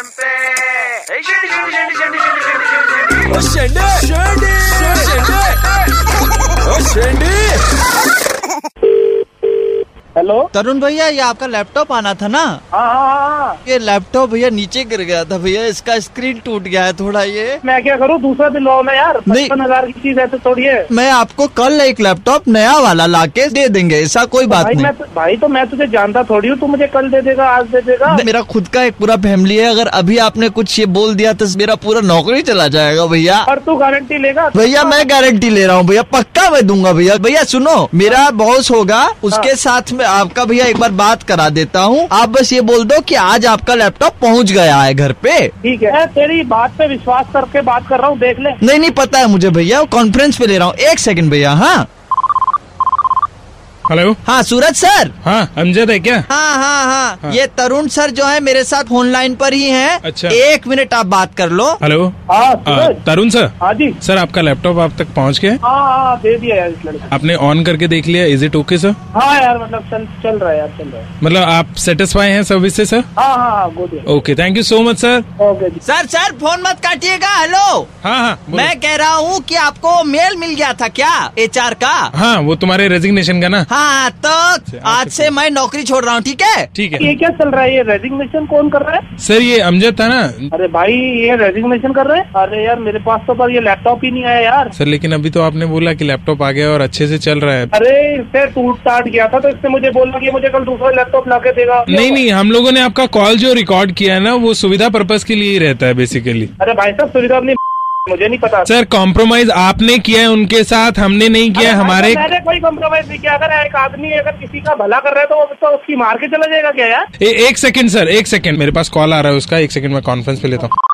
FM पे शेंडी, शेंडी, शेंडी, हेलो तरुण भैया ये आपका लैपटॉप आना था ना हाँ हाँ हाँ ये लैपटॉप भैया नीचे गिर गया था भैया इसका स्क्रीन टूट गया है थोड़ा ये। मैं क्या करूँ? दूसरा दिलवाओ ना यार नहीं। पचपन हज़ार की चीज़ है तो थोड़ी है। मैं आपको कल एक लैपटॉप नया वाला ला के दे देंगे ऐसा कोई बात भाई नहीं। मैं तो, भाई तो मैं तुझे जानता थोड़ी हूँ तू मुझे कल दे देगा आज दे देगा। मेरा खुद का एक पूरा फैमिली है अगर अभी आपने कुछ ये बोल दिया तो मेरा पूरा नौकरी चला जाएगा भैया। और तू गारंटी लेगा? भैया मैं गारंटी ले रहा हूँ भैया पक्का मैं दूँगा भैया। भैया सुनो मेरा बॉस होगा उसके साथ में आपका भैया एक बार बात करा देता हूँ। आप बस ये बोल दो कि आज आपका लैपटॉप पहुँच गया है घर पे। ठीक है। मैं तेरी बात पे विश्वास करके बात कर रहा हूँ देख ले। नहीं नहीं पता है मुझे भैया कॉन्फ्रेंस पे ले रहा हूँ। एक सेकंड भैया हाँ। हेलो हाँ सूरज सर। हाँ अमजद है क्या? हाँ हाँ हाँ। हाँ। ये तरुण सर जो है मेरे साथ फ़ोन लाइन पर ही हैं। अच्छा। एक मिनट आप बात कर लो। हेलो हाँ तरुण सर? हाँ जी। सर आपका लैपटॉप आप तक पहुँच गया? हाँ हाँ दे दिया यार इस लड़के। आपने ऑन करके देख लिया? इज़ इट ओके सर हाँ यार मतलब चल चल रहा है यार चल रहा है। मतलब आप सेटिस्फाई हैं सर्विस से सर हाँ हाँ हाँ good okay thank you so much sir okay sir sir phone मत काटिएगा हेलो हाँ हाँ मैं कह रहा हूँ कि आपको मेल मिल गया था क्या एचआर का? हाँ वो तुम्हारे रेजिग्नेशन का ना? हाँ तो आज से मैं नौकरी छोड़ रहा हूँ ठीक है? ठीक है। ये क्या चल रहा है? ये रेजिग्नेशन कौन कर रहा है? सर ये अमजद था ना? अरे भाई ये रेजिग्नेशन कर रहे हैं? अरे यार मेरे पास तो पर ये लैपटॉप ही नहीं आया यार। सर लेकिन अभी तो आपने बोला कि लैपटॉप आ गया और अच्छे से चल रहा है। अरे इससे टूट टाट गया था तो इसने मुझे बोला कि मुझे कल दूसरा लैपटॉप ला के देगा। नहीं नहीं हम लोगों ने आपका कॉल जो रिकॉर्ड किया है ना वो सुविधा पर्पज के लिए ही रहता है बेसिकली अरे भाई साहब सुविधा अपनी मुझे नहीं पता। सर कॉम्प्रोमाइज आपने किया है उनके साथ हमने नहीं किया हमारे मैंने कोई कॉम्प्रोमाइज नहीं किया। अगर एक आदमी अगर किसी का भला कर रहा है तो, वो तो उसकी मार के चला जाएगा क्या यार? ए, एक सेकंड सर एक सेकंड मेरे पास कॉल आ रहा है उसका। एक सेकंड मैं कॉन्फ्रेंस पे लेता हूँ।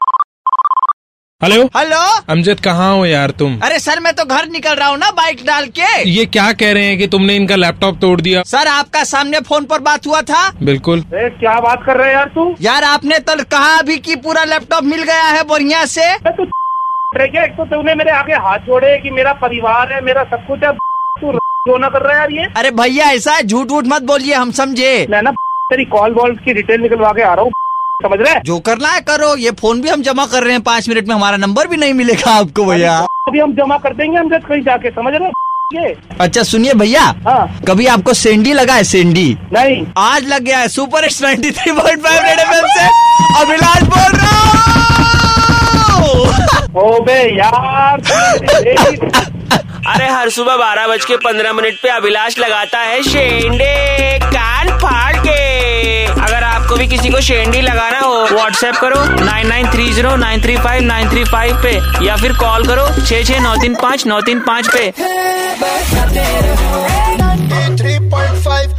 हेलो हेलो अमजद कहाँ हो यार तुम? अरे सर मैं तो घर निकल रहा हूँ ना बाइक डाल के। ये क्या कह रहे हैं कि तुमने इनका लैपटॉप तोड़ दिया? सर आपका सामने फ़ोन पर बात हुआ था। बिल्कुल। अरे क्या बात कर रहे हैं यार तू? यार आपने तो कहा अभी कि पूरा लैपटॉप मिल गया है बढ़िया से। तू एक तो तूने मेरे आगे हाथ जोड़े कि मेरा परिवार है मेरा सब कुछ है। तू रोना कर रहा है यार ये। अरे भैया ऐसा है झूठ वूठ मत बोलिए हम समझे। मैं ना तेरी कॉल वॉल की डिटेल निकलवा के आ रहा हूँ। समझ रहे? जो करना है करो। ये फ़ोन भी हम जमा कर रहे हैं पाँच मिनट में हमारा नंबर भी नहीं मिलेगा आपको भैया। अभी हम जमा कर देंगे हम जब कहीं जाके समझ रहे ये। अच्छा सुनिए भैया। हाँ। कभी आपको सेंडी लगा है? सेंडी नहीं। आज लग गया है super X ninety three point five Red FM से। अभिलाष बोल रहा हूँ। ओबे यार अरे हर सुबह बारह बज के पंद्रह मिनट पे अभिलाष लगाता है शेंडे कान फाड़ के। अगर आपको भी किसी को शेंडी लगाना हो व्हाट्सएप करो nine nine three zero nine three five nine three five पे या फिर कॉल करो छः छः नौ तीन पाँच नौ तीन पाँच पे। Three point five